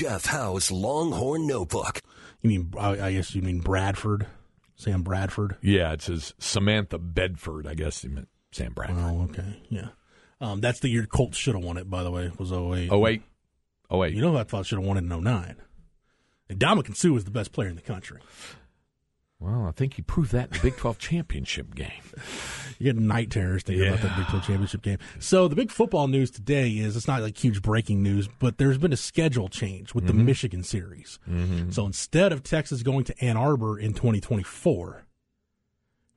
Jeff Howe's Longhorn Notebook. You mean, I I guess you mean Bradford, Sam Bradford. Yeah, it says Samantha Bedford. I guess he meant Sam Bradford. Oh, okay, yeah. Um, that's the year Colts should have won it. By the way, was 08. Oh wait, oh wait. You know who I thought should have won it in 09? And Ndamukong Suh was the best player in the country. Well, I think he proved that in the Big 12 championship game. You get night terrors thinking about that Big 12 championship game. So the big football news today is it's not like huge breaking news, but there's been a schedule change with the mm-hmm. Michigan series. Mm-hmm. So instead of Texas going to Ann Arbor in 2024,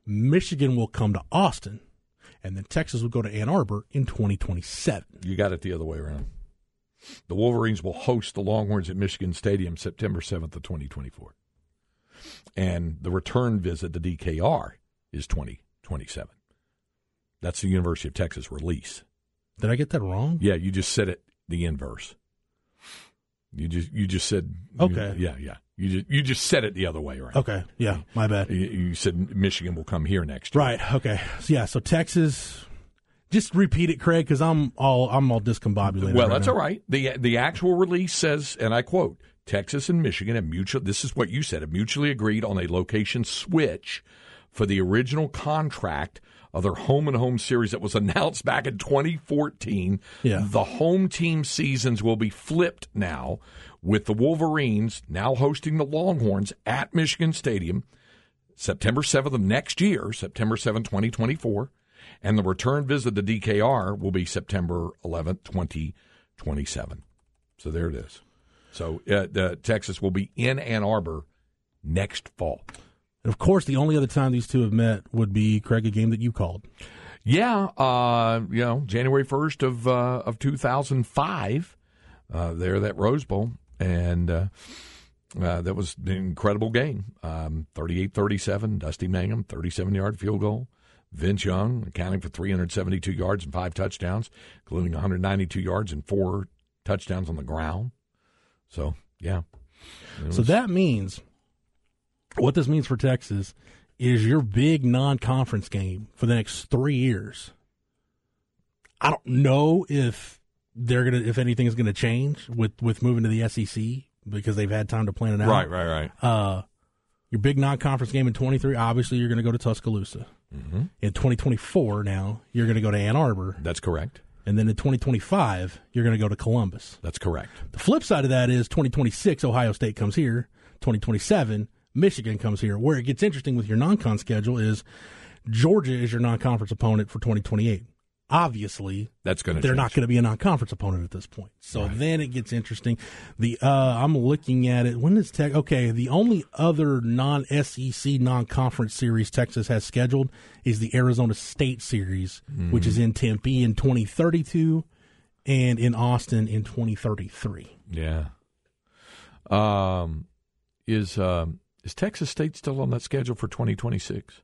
Michigan will come to Austin, and then Texas will go to Ann Arbor in 2027. You got it the other way around. The Wolverines will host the Longhorns at Michigan Stadium September 7th of 2024. And the return visit to DKR is 2027. That's the University of Texas release. Did I get that wrong? Yeah, you just said it the inverse. You just you just said Okay. yeah, yeah. You just you just said it the other way around. Okay, yeah, my bad. You, you said Michigan will come here next year. Right. Okay. So, yeah. So Texas. Just repeat it, Craig, because I'm all I'm all discombobulated. Well, right that's now. all right. the The actual release says, and I quote: Texas and Michigan have mutual. This is what you said. Have mutually agreed on a location switch for the original contract of their home and home series that was announced back in 2014. Yeah. The home team seasons will be flipped now, with the Wolverines now hosting the Longhorns at Michigan Stadium, September 7th of next year, September 7th, 2024. And the return visit to DKR will be September 11th, 2027. So there it is. So uh, the, Texas will be in Ann Arbor next fall. And of course, the only other time these two have met would be Craig, a game that you called. Yeah, uh, you know, January 1st of uh, of 2005, uh, there that Rose Bowl. And uh, uh, that was an incredible game. Um, 38-37, Dusty Mangum, 37-yard field goal. Vince Young accounting for 372 yards and five touchdowns, including 192 yards and four touchdowns on the ground. So, yeah. So that means what this means for Texas is your big non-conference game for the next three years. I don't know if they're gonna if anything is gonna change with with moving to the SEC because they've had time to plan it out. Right, right, right. Uh, your big non-conference game in 23, obviously you're going to go to Tuscaloosa. Mm-hmm. In 2024, now you're going to go to Ann Arbor, That's correct. and then in 2025 you're going to go to Columbus. That's correct. The flip side of that is 2026, Ohio State comes here. 2027, Michigan comes here. Where it gets interesting with your non-con schedule is Georgia is your non-conference opponent for 2028. Obviously, That's going to they're not going to be a non-conference opponent at this point. So then it gets interesting. The uh, I'm looking at it. When is Tech? Okay, the only other non-SEC non-conference series Texas has scheduled is the Arizona State series, which is in Tempe in 2032 and in Austin in 2033. Yeah. Um, is um, is Texas State still on that schedule for 2026?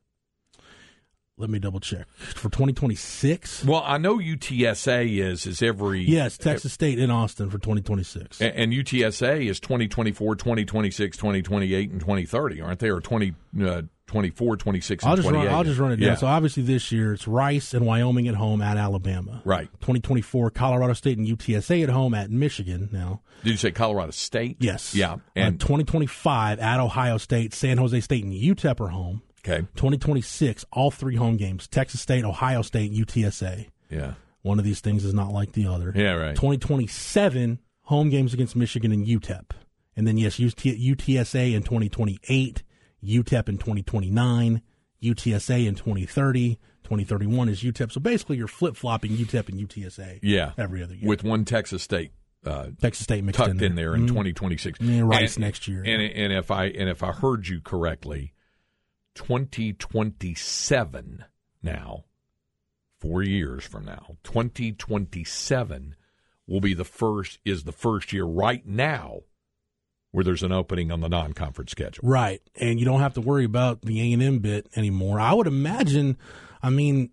Let me double check for 2026. Well, I know UTSA is is every Yes, Texas State in Austin for 2026. a- and UTSA is 2024, 2026, 2028 and 2030, aren't they? Or 20 uh, 24, 26 I'll just run, I'll just run it down. Yeah. So obviously this year it's Rice and Wyoming at home at Alabama. Right. 2024 Colorado State and UTSA at home at Michigan. Now, Did you say Colorado State? yes, Yeah. Uh, And 2025 at Ohio State, San Jose State, and UTEP are home. okay. 2026 all three home games: Texas State, Ohio State, UTSA. Yeah. One of these things is not like the other. Yeah, right. 2027 home games against Michigan and UTEP. And then, yes, UT, UTSA in 2028, UTEP in 2029, UTSA in 2030, 2031 is UTEP. So basically, you're flip flopping UTEP and UTSA Yeah. every other year. With one Texas State uh, Texas State mixed tucked in in there, there in Mhm. 2026. And then Rice next year. And and if I and if I heard you correctly, 2027 now, four years from now, 2027 will be the first is the first year right now where there's an opening on the non-conference schedule. Right, and you don't have to worry about the A and M bit anymore. I would imagine. I mean,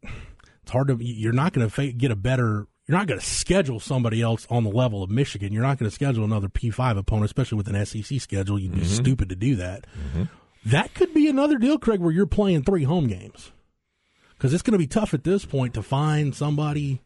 it's hard to. You're not going to get a better. You're not going to schedule somebody else on the level of Michigan. You're not going to schedule another P5 opponent, especially with an SEC schedule. You'd be mm-hmm. stupid to do that. Mm-hmm. That could be another deal, Craig, where you're playing three home games because it's going to be tough at this point to find somebody.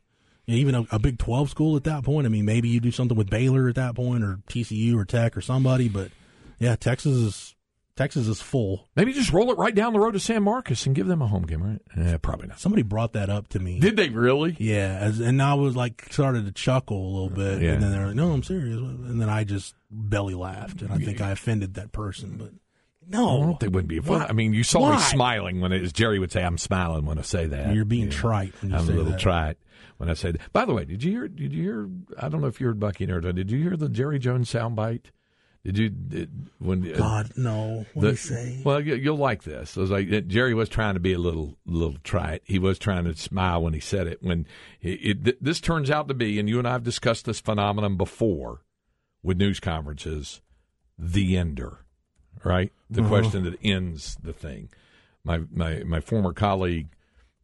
Even a, a, Big Twelve school at that point. I mean, maybe you do something with Baylor at that point, or TCU or Tech or somebody. But yeah, Texas is Texas is full. Maybe just roll it right down the road to San Marcos and give them a home game, right? Yeah, probably not. Somebody brought that up to me. Did they really? Yeah, as, and I was like started to chuckle a little bit, yeah. and then they're like, "No, I'm serious," and then I just belly laughed, and I think I offended that person, but. No, they wouldn't be. Fun. I mean, you saw Why? me smiling when it, as Jerry would say, "I'm smiling when I say that." You're being trite. I'm a little that. trite when I say that. By the way, did you hear? Did you hear? I don't know if you heard Bucky Nerd. Did you hear the Jerry Jones soundbite? Did you did, when uh, God no? What the, say? Well, you, will like this. It was like Jerry was trying to be a little little trite. He was trying to smile when he said it. When it, it, this turns out to be, and you and I have discussed this phenomenon before with news conferences, the ender, right? The uh-huh. question that ends the thing. My my my former colleague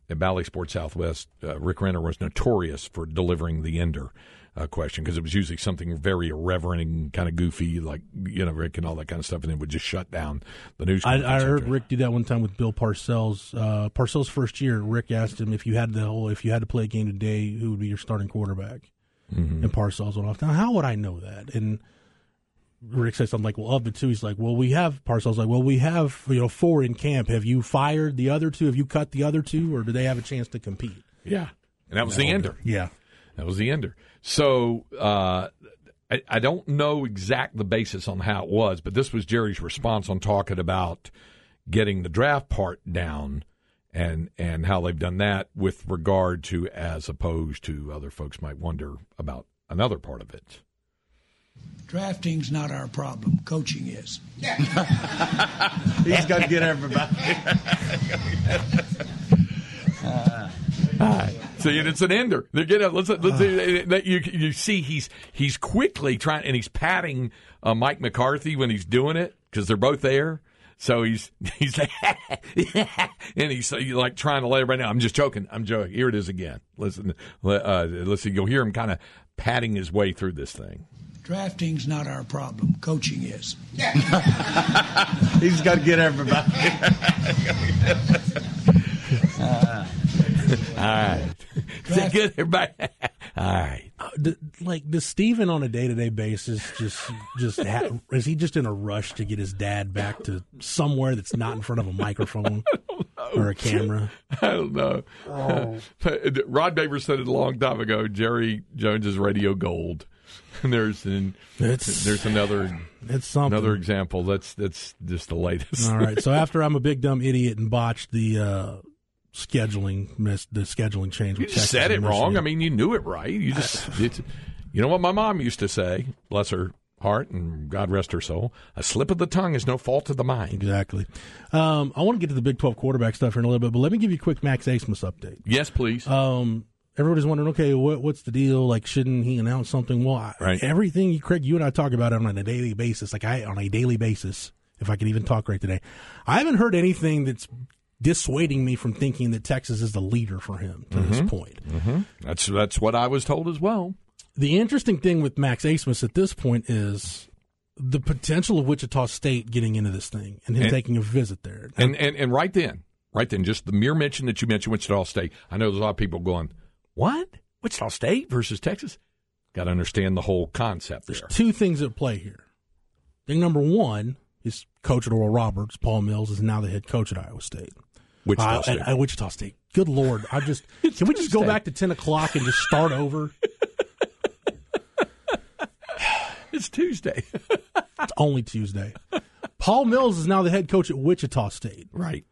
at Bally Sports Southwest, uh, Rick Renner was notorious for delivering the ender uh, question because it was usually something very irreverent and kind of goofy, like you know Rick and all that kind of stuff, and it would just shut down the news. I, I heard Rick do that one time with Bill Parcells. Uh, Parcells' first year, Rick asked him if you had the whole if you had to play a game today, who would be your starting quarterback? Mm-hmm. And Parcells went off. Now, how would I know that? And Rick said something like, "Well, of the two, he's like, well, we have Parcells like, well, we have you know four in camp. Have you fired the other two? Have you cut the other two, or do they have a chance to compete?" Yeah, and that was no, the ender. Yeah, that was the ender. So uh, I, I, don't know exact the basis on how it was, but this was Jerry's response on talking about getting the draft part down and and how they've done that with regard to as opposed to other folks might wonder about another part of it. Drafting's not our problem. Coaching is. He's got to get everybody. uh, all right. See, and it's an ender. They're getting. Let's, let's uh, you you see he's he's quickly trying and he's patting uh, Mike McCarthy when he's doing it because they're both there. So he's he's like, and he's like trying to let everybody know. I'm just joking. I'm joking. Here it is again. Listen, uh, listen. You'll hear him kind of patting his way through this thing. Drafting's not our problem. Coaching is. He's got to get everybody. uh, all right. Is that good, everybody? All right. Uh, like, does Stephen on a day to day basis just just ha- is he just in a rush to get his dad back to somewhere that's not in front of a microphone or a camera? I don't know. Oh. Rod Babers said it a long time ago. Jerry Jones is radio gold. There's an, it's, there's another it's something. another example. That's that's just the latest. All right. So after I'm a big dumb idiot and botched the uh, scheduling missed the scheduling change. You just said it wrong. I mean, you knew it right. You just you know what my mom used to say. Bless her heart and God rest her soul. A slip of the tongue is no fault of the mind. Exactly. Um, I want to get to the Big Twelve quarterback stuff here in a little bit, but let me give you a quick Max Abmas update. Yes, please. Um, everybody's wondering, okay, what, what's the deal? Like, shouldn't he announce something? Well, I, right. everything you, Craig, you and I talk about it on a daily basis. Like I on a daily basis. If I can even talk right today, I haven't heard anything that's dissuading me from thinking that Texas is the leader for him to mm-hmm. this point. Mm-hmm. That's that's what I was told as well. The interesting thing with Max Abmas at this point is the potential of Wichita State getting into this thing and him and, taking a visit there. And, and and right then, right then, just the mere mention that you mentioned Wichita State, I know there's a lot of people going, "What? Wichita State versus Texas?" Got to understand the whole concept. There's two things at play here. Thing number one is Coach at Oral Roberts, Paul Mills, is now the head coach at Iowa State. Wichita uh, State. At, at, Wichita State. Good Lord. I just can we just go back to ten o'clock and just start over? it's Tuesday. it's only Tuesday. Paul Mills is now the head coach at Wichita State. Right.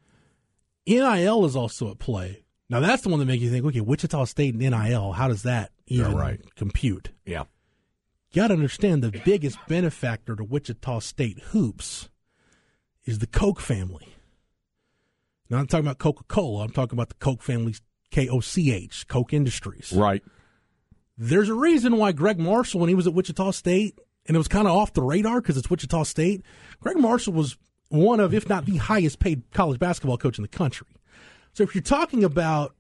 NIL is also at play. Now that's the one that makes you think, okay, Wichita State and NIL, how does that even right. compute? Yeah. You got to understand the biggest benefactor to Wichita State hoops is the Koch family. Now I'm talking about Coca Cola. I'm talking about the Koch family's K O C H, Koch Industries. Right. There's a reason why Gregg Marshall, when he was at Wichita State, and it was kind of off the radar because it's Wichita State, Gregg Marshall was one of, if not the highest paid college basketball coach in the country. So if you're talking about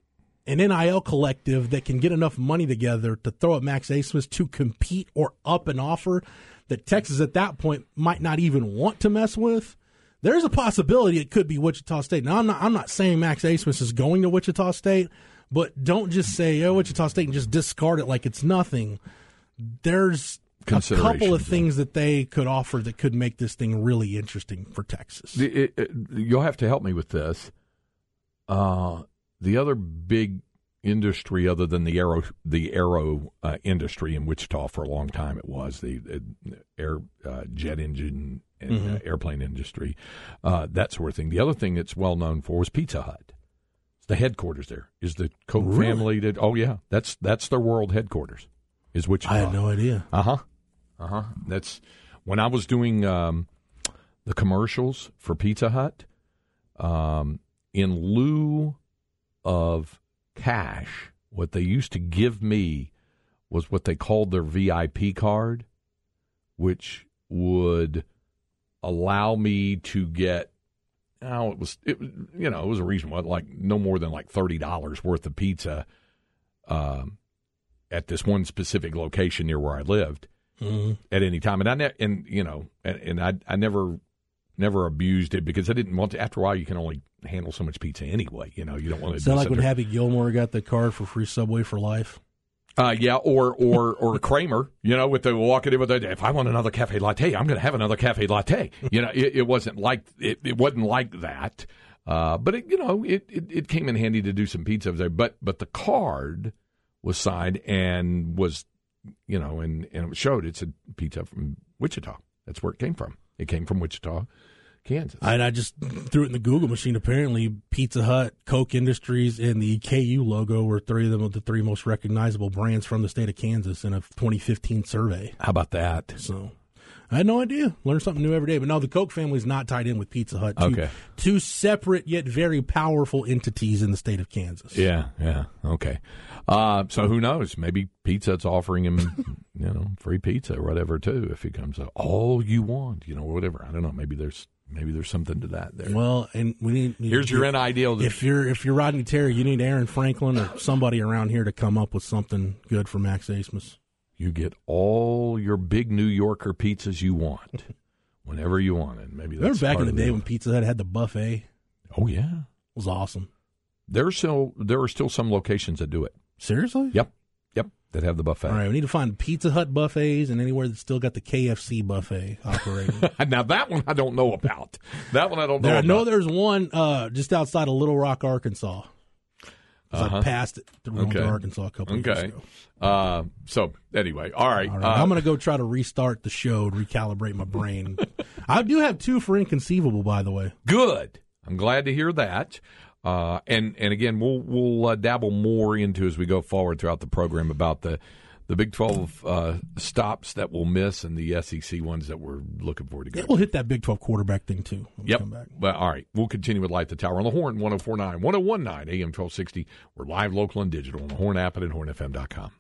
an NIL collective that can get enough money together to throw at Max Abmas to compete or up an offer that Texas at that point might not even want to mess with, there's a possibility it could be Wichita State. Now I'm not I'm not saying Max Abmas is going to Wichita State, But don't just say, oh, Wichita State and just discard it like it's nothing. There's a couple of things that they could offer that could make this thing really interesting for Texas. It- it- you'll have to help me with this. Uh, the other big industry, other than the aero, the aero uh, industry in Wichita for a long time, it was the, uh air uh, jet engine and uh, airplane industry, uh, that sort of thing. The other thing it's well known for was Pizza Hut. It's the headquarters there is the Koch Really? family. That oh yeah, that's that's their world headquarters. Is Wichita. I had no idea. Uh huh. Uh huh. That's when I was doing um, the commercials for Pizza Hut. Um, in lieu of cash, what they used to give me was what they called their VIP card, which would allow me to get. Oh, it was it was you know it was a reasonable like no more than like thirty dollars worth of pizza. Um, at this one specific location near where I lived at any time, and I ne- and you know, and, and I I never never abused it because I didn't want to. After a while, you can only handle so much pizza anyway. You know, you don't want to. Sound like when Happy Gilmore got the card for free Subway for life. uh, yeah, or or or Kramer, you know, with the walking in with the if I want another cafe latte, I'm going to have another cafe latte. You know, it, it wasn't like it, it wasn't like that, uh, but it, you know, it, it it came in handy to do some pizza there. But but the card was signed and was, you know, and and it showed it's a pizza from Wichita. That's where it came from. It came from Wichita, Kansas. And I just threw it in the Google machine. Apparently, Pizza Hut, Koch Industries, and the KU logo were three of them the three most recognizable brands from the state of Kansas in a 2015 survey. How about that? So I had no idea. Learn something new every day. But no, the Koch family is not tied in with Pizza Hut. Two, Okay. Two separate yet very powerful entities in the state of Kansas. Yeah, yeah, okay. Uh, so who knows? Maybe Pizza Hut's offering him, you know, free pizza or whatever too. If he comes up, all you want, you know, whatever. I don't know. Maybe there's maybe there's something to that there. Well, and we need. Here's your NIL. If you're if you're Rodney Terry, you need Aaron Franklin or somebody around here to come up with something good for Max Abmas. you get all your big New Yorker pizzas you want whenever you want it. Maybe that's Remember back in the day when Pizza Hut had the buffet? Oh yeah, It was awesome. there's still there are still some locations that do it. Seriously? Yep, yep, that have the buffet. All right, we need to find Pizza Hut buffets and anywhere that's still got the KFC buffet operating. now that one I don't know about. That one I don't know. there, I know there's one uh, just outside of Little Rock, Arkansas. 'Cause I passed it through Uh-huh. Okay. Arkansas a couple of years ago. Uh, so anyway, all right. All right, Uh, I'm going to go try to restart the show and recalibrate my brain. I do have two for inconceivable, by the way. Good. I'm glad to hear that. Uh, and and again, we'll we'll uh, dabble more into as we go forward throughout the program about the the Big 12 uh, stops that we'll miss and the SEC ones that we're looking forward to Yeah, we'll hit that Big 12 quarterback thing too. Yep. come back. But all right, we'll continue with Light the Tower on the Horn 1049, 1019 AM 1260. We're live, local, and digital on the Horn app and at hornfm.com.